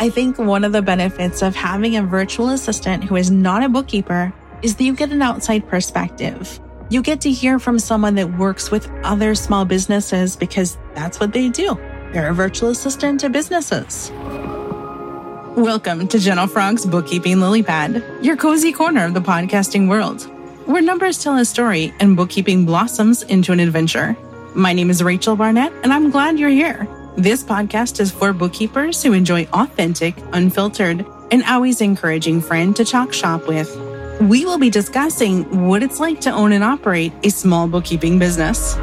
I think one of the benefits of having a virtual assistant who is not a bookkeeper is that you get an outside perspective. You get to hear from someone that works with other small businesses because that's what they do. They're a virtual assistant to businesses. Welcome to Gentle Frog's Bookkeeping Lily Pad, your cozy corner of the podcasting world, where numbers tell a story and bookkeeping blossoms into an adventure. My name is Rachel Barnett, and I'm glad you're here. This podcast is for bookkeepers who enjoy authentic, unfiltered, and always encouraging friend to chalk shop with. We will be discussing what it's like to own and operate a small bookkeeping business.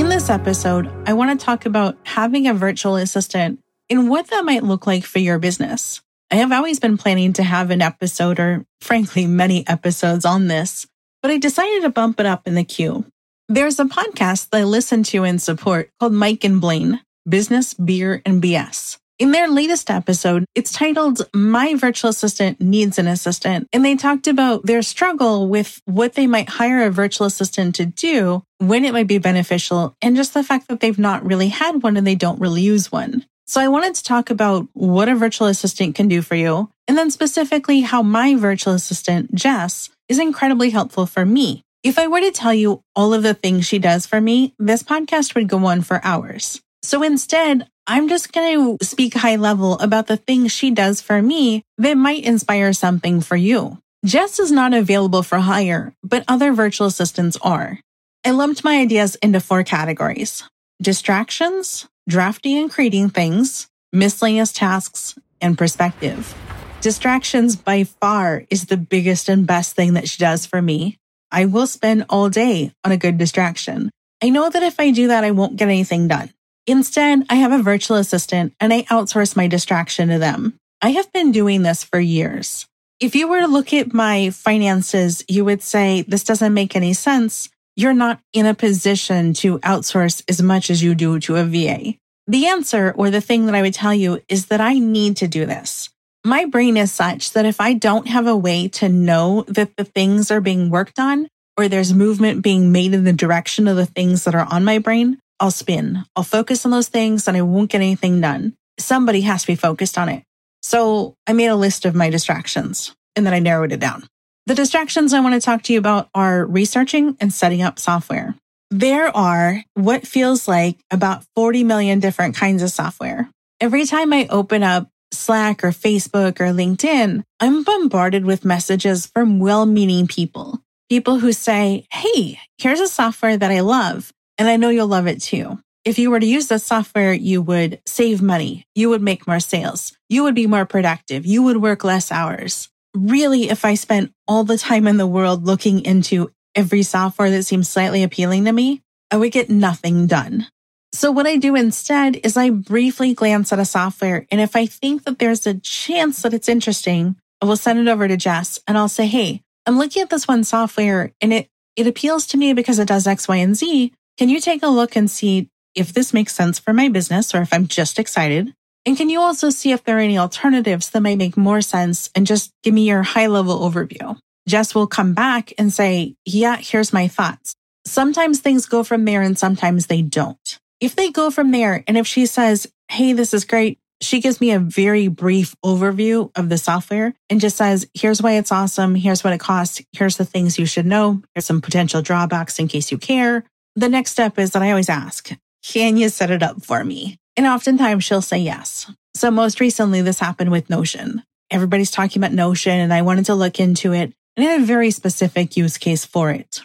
In this episode, I want to talk about having a virtual assistant and what that might look like for your business. I have always been planning to have an episode, or frankly, many episodes on this, but I decided to bump it up in the queue there's a podcast that I listen to and support called Mike and Blaine Business, Beer, and BS. In their latest episode, it's titled My Virtual Assistant Needs an Assistant. And they talked about their struggle with what they might hire a virtual assistant to do, when it might be beneficial, and just the fact that they've not really had one and they don't really use one. So I wanted to talk about what a virtual assistant can do for you, and then specifically how my virtual assistant, Jess, is incredibly helpful for me. If I were to tell you all of the things she does for me, this podcast would go on for hours. So instead, I'm just going to speak high level about the things she does for me that might inspire something for you. Jess is not available for hire, but other virtual assistants are. I lumped my ideas into four categories distractions, drafting and creating things, miscellaneous tasks, and perspective. Distractions by far is the biggest and best thing that she does for me. I will spend all day on a good distraction. I know that if I do that, I won't get anything done. Instead, I have a virtual assistant and I outsource my distraction to them. I have been doing this for years. If you were to look at my finances, you would say this doesn't make any sense. You're not in a position to outsource as much as you do to a VA. The answer or the thing that I would tell you is that I need to do this. My brain is such that if I don't have a way to know that the things are being worked on or there's movement being made in the direction of the things that are on my brain, I'll spin. I'll focus on those things and I won't get anything done. Somebody has to be focused on it. So I made a list of my distractions and then I narrowed it down. The distractions I want to talk to you about are researching and setting up software. There are what feels like about 40 million different kinds of software. Every time I open up Slack or Facebook or LinkedIn, I'm bombarded with messages from well meaning people. People who say, Hey, here's a software that I love, and I know you'll love it too. If you were to use this software, you would save money. You would make more sales. You would be more productive. You would work less hours. Really, if I spent all the time in the world looking into every software that seems slightly appealing to me, I would get nothing done. So what I do instead is I briefly glance at a software. And if I think that there's a chance that it's interesting, I will send it over to Jess and I'll say, Hey, I'm looking at this one software and it, it appeals to me because it does X, Y, and Z. Can you take a look and see if this makes sense for my business or if I'm just excited? And can you also see if there are any alternatives that might make more sense and just give me your high level overview? Jess will come back and say, yeah, here's my thoughts. Sometimes things go from there and sometimes they don't. If they go from there and if she says, Hey, this is great, she gives me a very brief overview of the software and just says, here's why it's awesome. Here's what it costs. Here's the things you should know. Here's some potential drawbacks in case you care. The next step is that I always ask, can you set it up for me? And oftentimes she'll say yes. So most recently, this happened with Notion. Everybody's talking about Notion and I wanted to look into it and I had a very specific use case for it.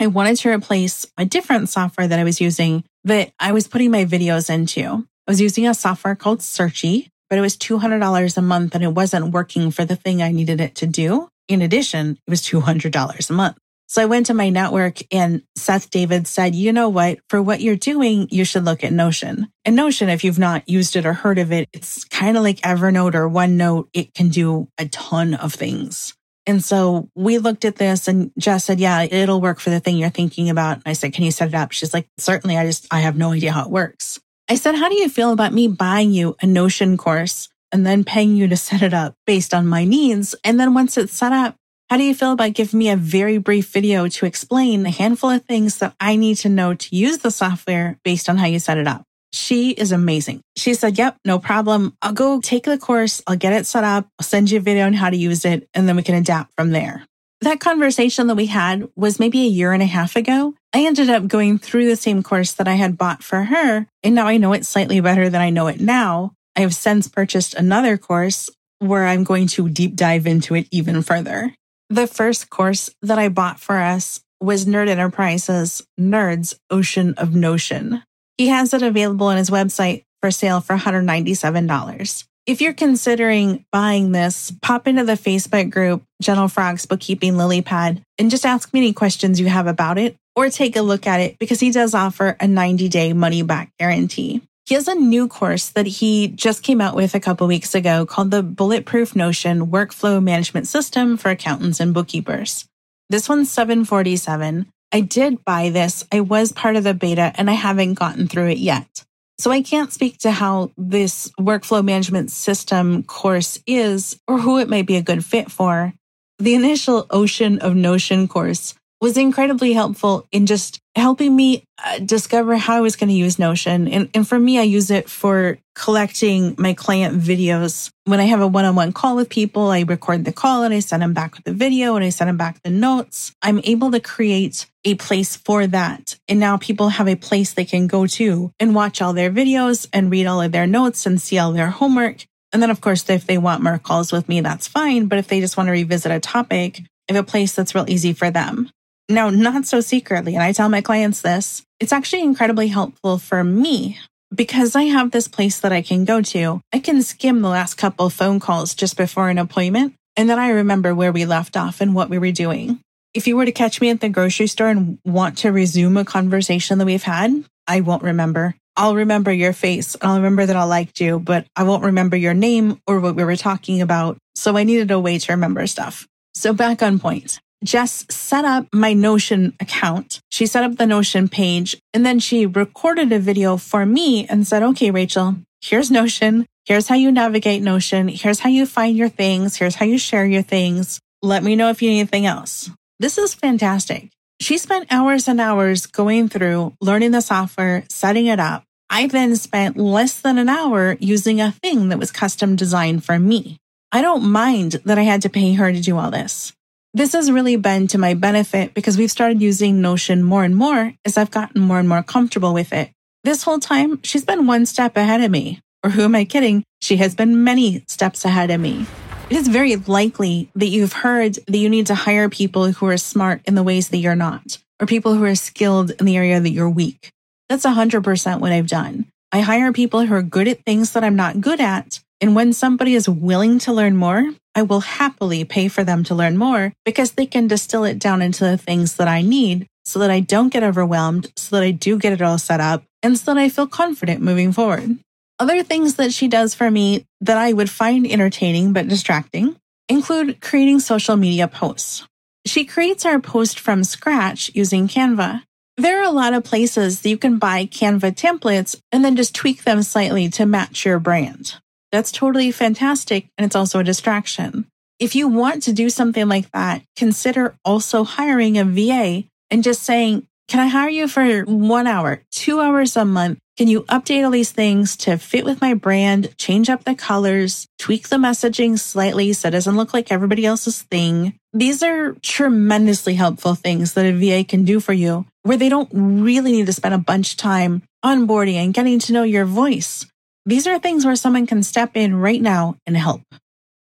I wanted to replace a different software that I was using that I was putting my videos into. I was using a software called Searchie, but it was $200 a month and it wasn't working for the thing I needed it to do. In addition, it was $200 a month. So I went to my network and Seth David said, you know what? For what you're doing, you should look at Notion. And Notion, if you've not used it or heard of it, it's kind of like Evernote or OneNote. It can do a ton of things. And so we looked at this and Jess said, yeah, it'll work for the thing you're thinking about. I said, can you set it up? She's like, certainly. I just, I have no idea how it works. I said, how do you feel about me buying you a Notion course and then paying you to set it up based on my needs? And then once it's set up, how do you feel about giving me a very brief video to explain a handful of things that I need to know to use the software based on how you set it up? She is amazing. She said, Yep, no problem. I'll go take the course. I'll get it set up. I'll send you a video on how to use it, and then we can adapt from there. That conversation that we had was maybe a year and a half ago. I ended up going through the same course that I had bought for her, and now I know it slightly better than I know it now. I have since purchased another course where I'm going to deep dive into it even further. The first course that I bought for us was Nerd Enterprises Nerds Ocean of Notion. He has it available on his website for sale for $197. If you're considering buying this, pop into the Facebook group, Gentle Frogs Bookkeeping Lily Pad, and just ask me any questions you have about it or take a look at it because he does offer a 90 day money back guarantee. He has a new course that he just came out with a couple weeks ago called the Bulletproof Notion Workflow Management System for Accountants and Bookkeepers. This one's 747. I did buy this. I was part of the beta and I haven't gotten through it yet. So I can't speak to how this workflow management system course is or who it might be a good fit for. The initial Ocean of Notion course was incredibly helpful in just helping me uh, discover how I was going to use Notion. And, and for me, I use it for collecting my client videos. When I have a one on one call with people, I record the call and I send them back with the video and I send them back the notes. I'm able to create a place for that. And now people have a place they can go to and watch all their videos and read all of their notes and see all their homework. And then, of course, if they want more calls with me, that's fine. But if they just want to revisit a topic, I have a place that's real easy for them. Now, not so secretly, and I tell my clients this, it's actually incredibly helpful for me because I have this place that I can go to. I can skim the last couple phone calls just before an appointment, and then I remember where we left off and what we were doing. If you were to catch me at the grocery store and want to resume a conversation that we've had, I won't remember. I'll remember your face and I'll remember that I liked you, but I won't remember your name or what we were talking about. So I needed a way to remember stuff. So back on point. Jess set up my Notion account. She set up the Notion page and then she recorded a video for me and said, okay, Rachel, here's Notion. Here's how you navigate Notion. Here's how you find your things. Here's how you share your things. Let me know if you need anything else. This is fantastic. She spent hours and hours going through learning the software, setting it up. I then spent less than an hour using a thing that was custom designed for me. I don't mind that I had to pay her to do all this. This has really been to my benefit because we've started using Notion more and more as I've gotten more and more comfortable with it. This whole time, she's been one step ahead of me. Or who am I kidding? She has been many steps ahead of me. It is very likely that you've heard that you need to hire people who are smart in the ways that you're not, or people who are skilled in the area that you're weak. That's 100% what I've done. I hire people who are good at things that I'm not good at. And when somebody is willing to learn more, I will happily pay for them to learn more because they can distill it down into the things that I need so that I don't get overwhelmed, so that I do get it all set up, and so that I feel confident moving forward. Other things that she does for me that I would find entertaining but distracting include creating social media posts. She creates our post from scratch using Canva. There are a lot of places that you can buy Canva templates and then just tweak them slightly to match your brand. That's totally fantastic. And it's also a distraction. If you want to do something like that, consider also hiring a VA and just saying, can I hire you for one hour, two hours a month? Can you update all these things to fit with my brand, change up the colors, tweak the messaging slightly so it doesn't look like everybody else's thing? These are tremendously helpful things that a VA can do for you where they don't really need to spend a bunch of time onboarding and getting to know your voice. These are things where someone can step in right now and help.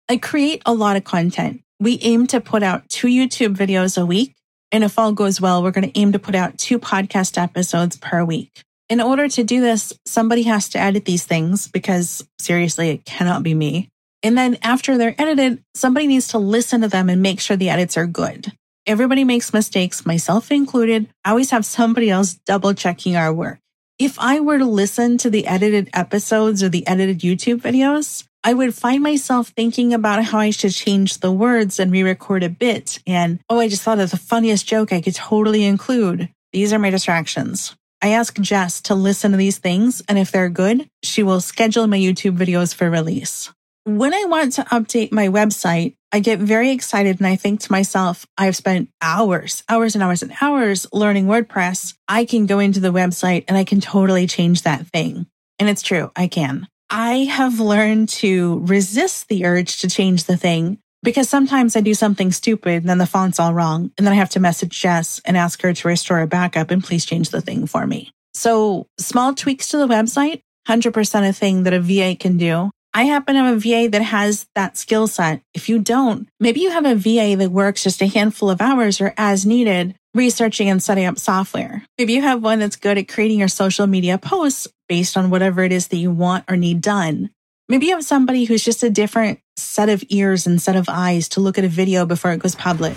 I create a lot of content. We aim to put out two YouTube videos a week. And if all goes well, we're going to aim to put out two podcast episodes per week. In order to do this, somebody has to edit these things because seriously, it cannot be me. And then after they're edited, somebody needs to listen to them and make sure the edits are good. Everybody makes mistakes, myself included. I always have somebody else double checking our work. If I were to listen to the edited episodes or the edited YouTube videos, I would find myself thinking about how I should change the words and re record a bit. And, oh, I just thought of the funniest joke I could totally include. These are my distractions. I ask Jess to listen to these things, and if they're good, she will schedule my YouTube videos for release. When I want to update my website, I get very excited and I think to myself, I've spent hours, hours and hours and hours learning WordPress. I can go into the website and I can totally change that thing. And it's true, I can. I have learned to resist the urge to change the thing because sometimes I do something stupid and then the font's all wrong. And then I have to message Jess and ask her to restore a backup and please change the thing for me. So small tweaks to the website, 100% a thing that a VA can do. I happen to have a VA that has that skill set. If you don't, maybe you have a VA that works just a handful of hours or as needed, researching and setting up software. Maybe you have one that's good at creating your social media posts based on whatever it is that you want or need done. Maybe you have somebody who's just a different set of ears and set of eyes to look at a video before it goes public.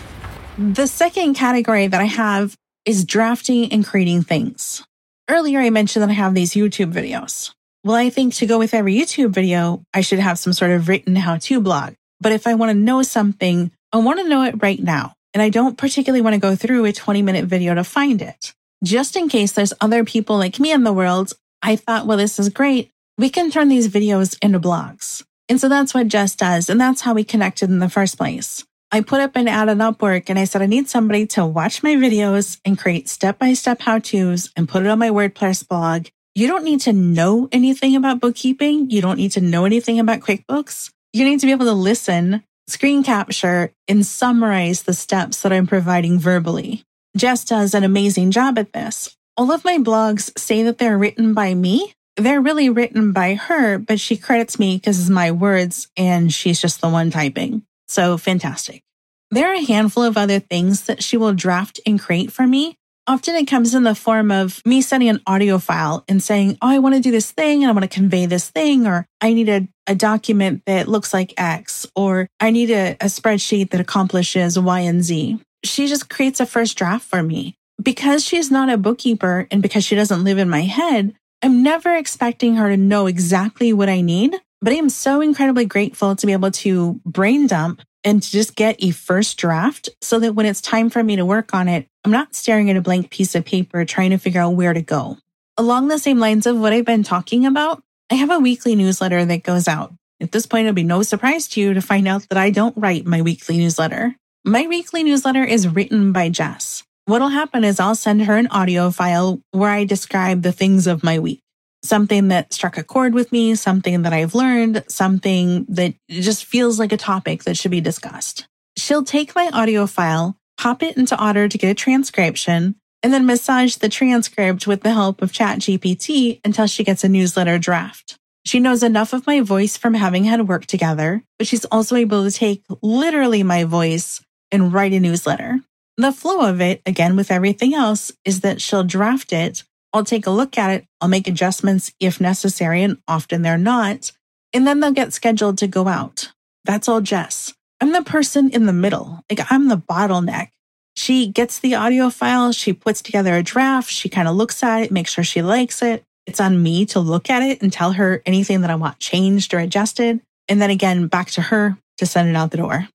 The second category that I have is drafting and creating things. Earlier, I mentioned that I have these YouTube videos. Well, I think to go with every YouTube video, I should have some sort of written how to blog. But if I want to know something, I want to know it right now. And I don't particularly want to go through a 20 minute video to find it. Just in case there's other people like me in the world, I thought, well, this is great we can turn these videos into blogs. And so that's what Jess does. And that's how we connected in the first place. I put up an ad on Upwork and I said, I need somebody to watch my videos and create step by step how to's and put it on my WordPress blog. You don't need to know anything about bookkeeping. You don't need to know anything about QuickBooks. You need to be able to listen, screen capture, and summarize the steps that I'm providing verbally. Jess does an amazing job at this. All of my blogs say that they're written by me, they're really written by her, but she credits me because it's my words and she's just the one typing. So fantastic. There are a handful of other things that she will draft and create for me. Often it comes in the form of me sending an audio file and saying, Oh, I want to do this thing and I want to convey this thing, or I need a, a document that looks like X, or I need a, a spreadsheet that accomplishes Y and Z. She just creates a first draft for me. Because she's not a bookkeeper and because she doesn't live in my head, I'm never expecting her to know exactly what I need, but I am so incredibly grateful to be able to brain dump and to just get a first draft so that when it's time for me to work on it, I'm not staring at a blank piece of paper trying to figure out where to go. Along the same lines of what I've been talking about, I have a weekly newsletter that goes out. At this point, it'll be no surprise to you to find out that I don't write my weekly newsletter. My weekly newsletter is written by Jess. What'll happen is I'll send her an audio file where I describe the things of my week. Something that struck a chord with me, something that I've learned, something that just feels like a topic that should be discussed. She'll take my audio file, pop it into Otter to get a transcription, and then massage the transcript with the help of ChatGPT until she gets a newsletter draft. She knows enough of my voice from having had work together, but she's also able to take literally my voice and write a newsletter. The flow of it, again with everything else, is that she'll draft it. I'll take a look at it. I'll make adjustments if necessary, and often they're not. And then they'll get scheduled to go out. That's all Jess. I'm the person in the middle. Like I'm the bottleneck. She gets the audio file. She puts together a draft. She kind of looks at it, makes sure she likes it. It's on me to look at it and tell her anything that I want changed or adjusted. And then again, back to her to send it out the door.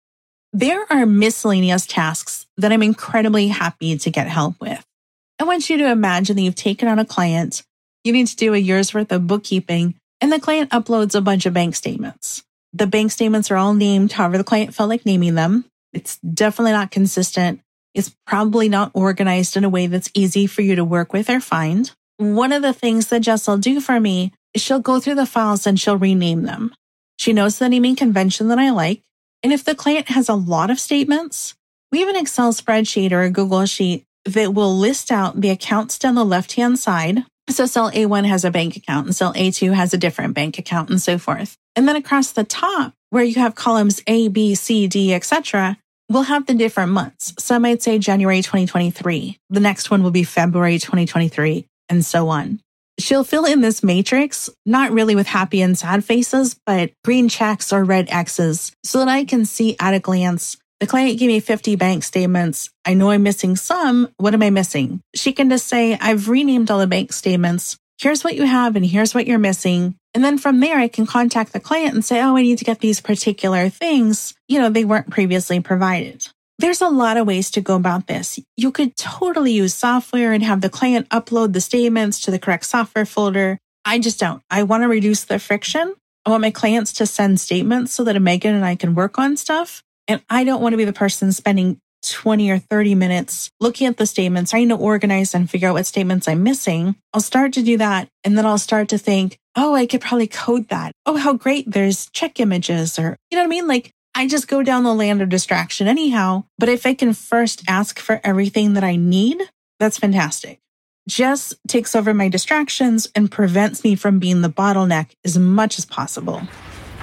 There are miscellaneous tasks that I'm incredibly happy to get help with. I want you to imagine that you've taken on a client, you need to do a year's worth of bookkeeping, and the client uploads a bunch of bank statements. The bank statements are all named however the client felt like naming them. It's definitely not consistent. It's probably not organized in a way that's easy for you to work with or find. One of the things that Jess will do for me is she'll go through the files and she'll rename them. She knows the naming convention that I like. And if the client has a lot of statements, we have an Excel spreadsheet or a Google sheet that will list out the accounts down the left hand side. So cell A1 has a bank account and cell A2 has a different bank account and so forth. And then across the top where you have columns A, B, C, D, etc., we'll have the different months. Some might say January 2023. The next one will be February 2023 and so on. She'll fill in this matrix, not really with happy and sad faces, but green checks or red X's so that I can see at a glance. The client gave me 50 bank statements. I know I'm missing some. What am I missing? She can just say, I've renamed all the bank statements. Here's what you have and here's what you're missing. And then from there, I can contact the client and say, Oh, I need to get these particular things. You know, they weren't previously provided. There's a lot of ways to go about this. You could totally use software and have the client upload the statements to the correct software folder. I just don't. I want to reduce the friction. I want my clients to send statements so that Megan and I can work on stuff. And I don't want to be the person spending 20 or 30 minutes looking at the statements, trying to organize and figure out what statements I'm missing. I'll start to do that. And then I'll start to think, oh, I could probably code that. Oh, how great. There's check images or, you know what I mean? Like I just go down the land of distraction anyhow. But if I can first ask for everything that I need, that's fantastic. Jess takes over my distractions and prevents me from being the bottleneck as much as possible.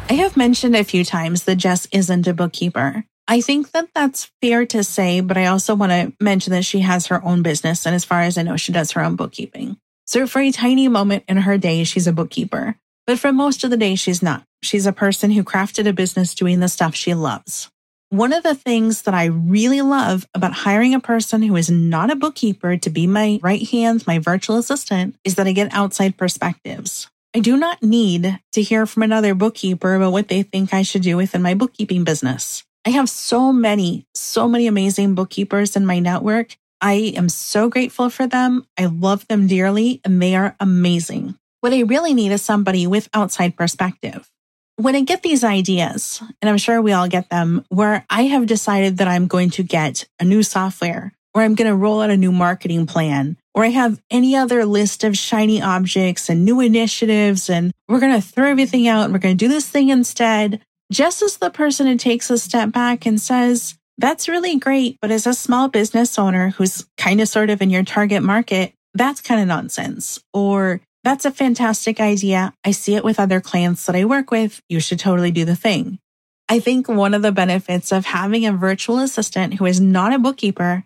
I have mentioned a few times that Jess isn't a bookkeeper. I think that that's fair to say, but I also want to mention that she has her own business. And as far as I know, she does her own bookkeeping. So for a tiny moment in her day, she's a bookkeeper. But for most of the day, she's not. She's a person who crafted a business doing the stuff she loves. One of the things that I really love about hiring a person who is not a bookkeeper to be my right hand, my virtual assistant, is that I get outside perspectives. I do not need to hear from another bookkeeper about what they think I should do within my bookkeeping business. I have so many, so many amazing bookkeepers in my network. I am so grateful for them. I love them dearly and they are amazing. What I really need is somebody with outside perspective. When I get these ideas, and I'm sure we all get them, where I have decided that I'm going to get a new software, or I'm going to roll out a new marketing plan, or I have any other list of shiny objects and new initiatives, and we're going to throw everything out and we're going to do this thing instead. Jess is the person who takes a step back and says, that's really great, but as a small business owner who's kind of sort of in your target market, that's kind of nonsense. Or that's a fantastic idea. I see it with other clients that I work with. You should totally do the thing. I think one of the benefits of having a virtual assistant who is not a bookkeeper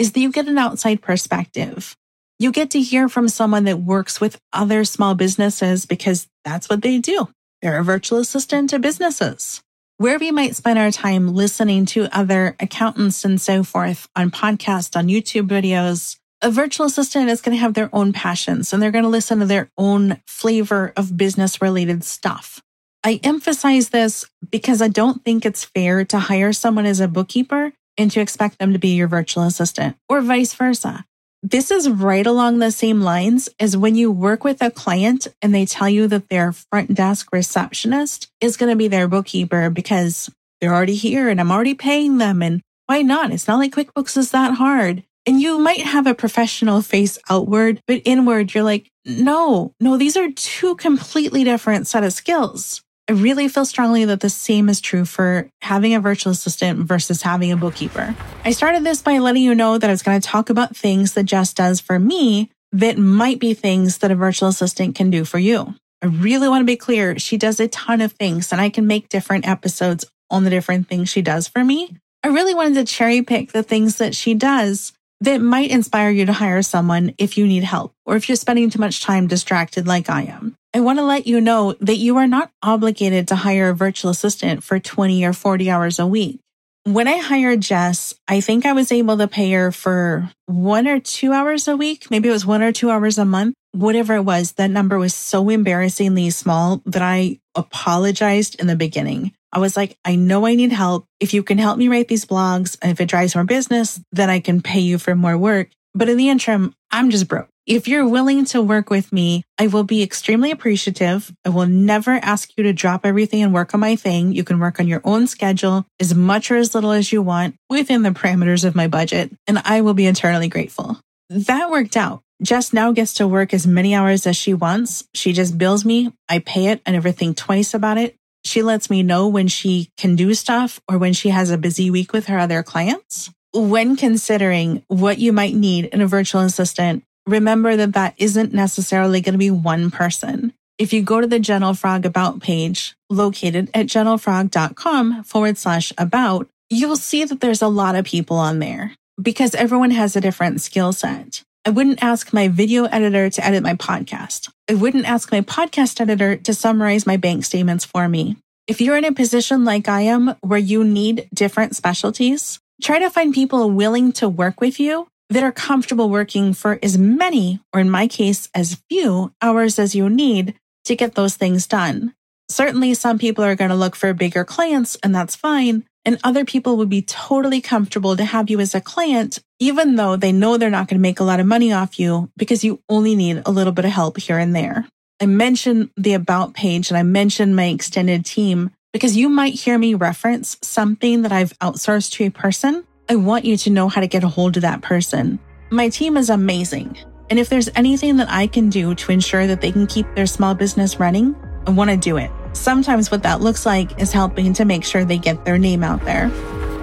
is that you get an outside perspective. You get to hear from someone that works with other small businesses because that's what they do. They're a virtual assistant to businesses. Where we might spend our time listening to other accountants and so forth on podcasts, on YouTube videos, a virtual assistant is going to have their own passions and they're going to listen to their own flavor of business related stuff. I emphasize this because I don't think it's fair to hire someone as a bookkeeper and to expect them to be your virtual assistant or vice versa. This is right along the same lines as when you work with a client and they tell you that their front desk receptionist is going to be their bookkeeper because they're already here and I'm already paying them. And why not? It's not like QuickBooks is that hard. And you might have a professional face outward, but inward, you're like, no, no, these are two completely different set of skills. I really feel strongly that the same is true for having a virtual assistant versus having a bookkeeper. I started this by letting you know that I was going to talk about things that Jess does for me that might be things that a virtual assistant can do for you. I really want to be clear. She does a ton of things and I can make different episodes on the different things she does for me. I really wanted to cherry pick the things that she does that might inspire you to hire someone if you need help or if you're spending too much time distracted like I am. I want to let you know that you are not obligated to hire a virtual assistant for 20 or 40 hours a week. When I hired Jess, I think I was able to pay her for one or two hours a week. Maybe it was one or two hours a month. Whatever it was, that number was so embarrassingly small that I apologized in the beginning. I was like, I know I need help. If you can help me write these blogs and if it drives more business, then I can pay you for more work. But in the interim, I'm just broke. If you're willing to work with me, I will be extremely appreciative. I will never ask you to drop everything and work on my thing. You can work on your own schedule as much or as little as you want within the parameters of my budget, and I will be eternally grateful. That worked out. Jess now gets to work as many hours as she wants. She just bills me. I pay it. I never think twice about it. She lets me know when she can do stuff or when she has a busy week with her other clients. When considering what you might need in a virtual assistant, remember that that isn't necessarily going to be one person. If you go to the Gentle Frog About page located at gentlefrog.com forward slash about, you'll see that there's a lot of people on there because everyone has a different skill set. I wouldn't ask my video editor to edit my podcast. I wouldn't ask my podcast editor to summarize my bank statements for me. If you're in a position like I am where you need different specialties, try to find people willing to work with you that are comfortable working for as many, or in my case, as few hours as you need to get those things done. Certainly, some people are going to look for bigger clients, and that's fine. And other people would be totally comfortable to have you as a client, even though they know they're not going to make a lot of money off you because you only need a little bit of help here and there. I mentioned the about page and I mentioned my extended team. because you might hear me reference something that I've outsourced to a person. I want you to know how to get a hold of that person. My team is amazing. And if there's anything that I can do to ensure that they can keep their small business running, I want to do it. Sometimes what that looks like is helping to make sure they get their name out there.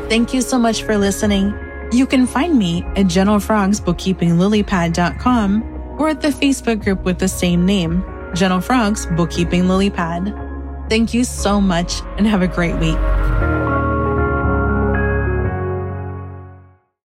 Thank you so much for listening. You can find me at Gentle Frogs BookkeepingLilyPad.com or at the Facebook group with the same name, Gentle Frogs Bookkeeping Lily Pad. Thank you so much and have a great week.